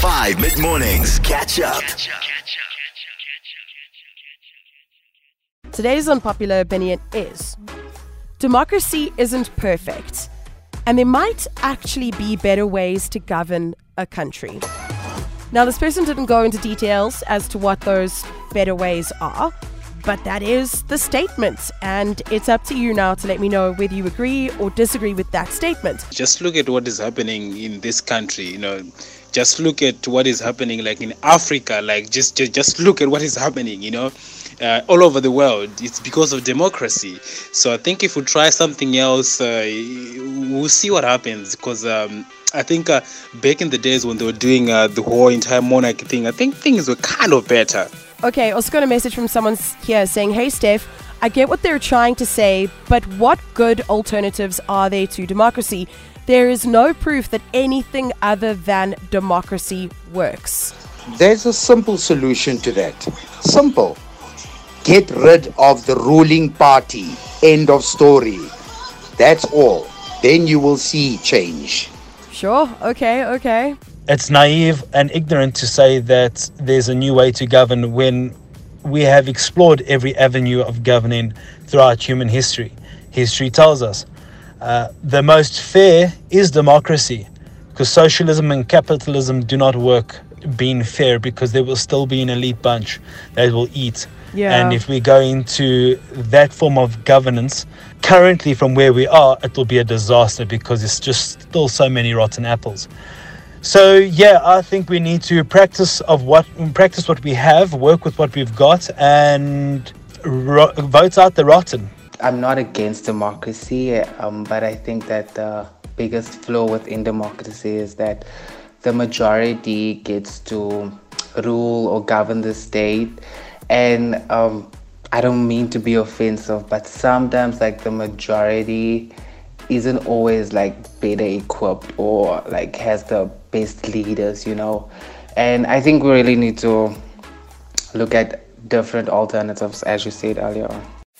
5 mid mornings. Catch up. Today's unpopular opinion is democracy isn't perfect, and there might actually be better ways to govern a country. Now, this person didn't go into details as to what those better ways are, but that is the statement, and it's up to you now to let me know whether you agree or disagree with that statement. Just look at what is happening in this country, you know. Just look at what is happening like in Africa, like just just, just look at what is happening, you know. Uh, all over the world, it's because of democracy. So I think if we try something else, uh, we'll see what happens. Because um, I think uh, back in the days when they were doing uh, the whole entire monarchy thing, I think things were kind of better. Okay, also got a message from someone here saying, Hey, Steph, I get what they're trying to say, but what good alternatives are there to democracy? There is no proof that anything other than democracy works. There's a simple solution to that. Simple. Get rid of the ruling party. End of story. That's all. Then you will see change. Sure, okay, okay. It's naive and ignorant to say that there's a new way to govern when we have explored every avenue of governing throughout human history. History tells us uh, the most fair is democracy because socialism and capitalism do not work being fair because there will still be an elite bunch that will eat. Yeah. And if we go into that form of governance, currently from where we are, it will be a disaster because it's just still so many rotten apples. So yeah, I think we need to practice of what practice what we have, work with what we've got, and ro- vote out the rotten. I'm not against democracy, um, but I think that the biggest flaw within democracy is that the majority gets to rule or govern the state, and um, I don't mean to be offensive, but sometimes like the majority isn't always like better equipped or like has the best leaders, you know. And I think we really need to look at different alternatives, as you said earlier on.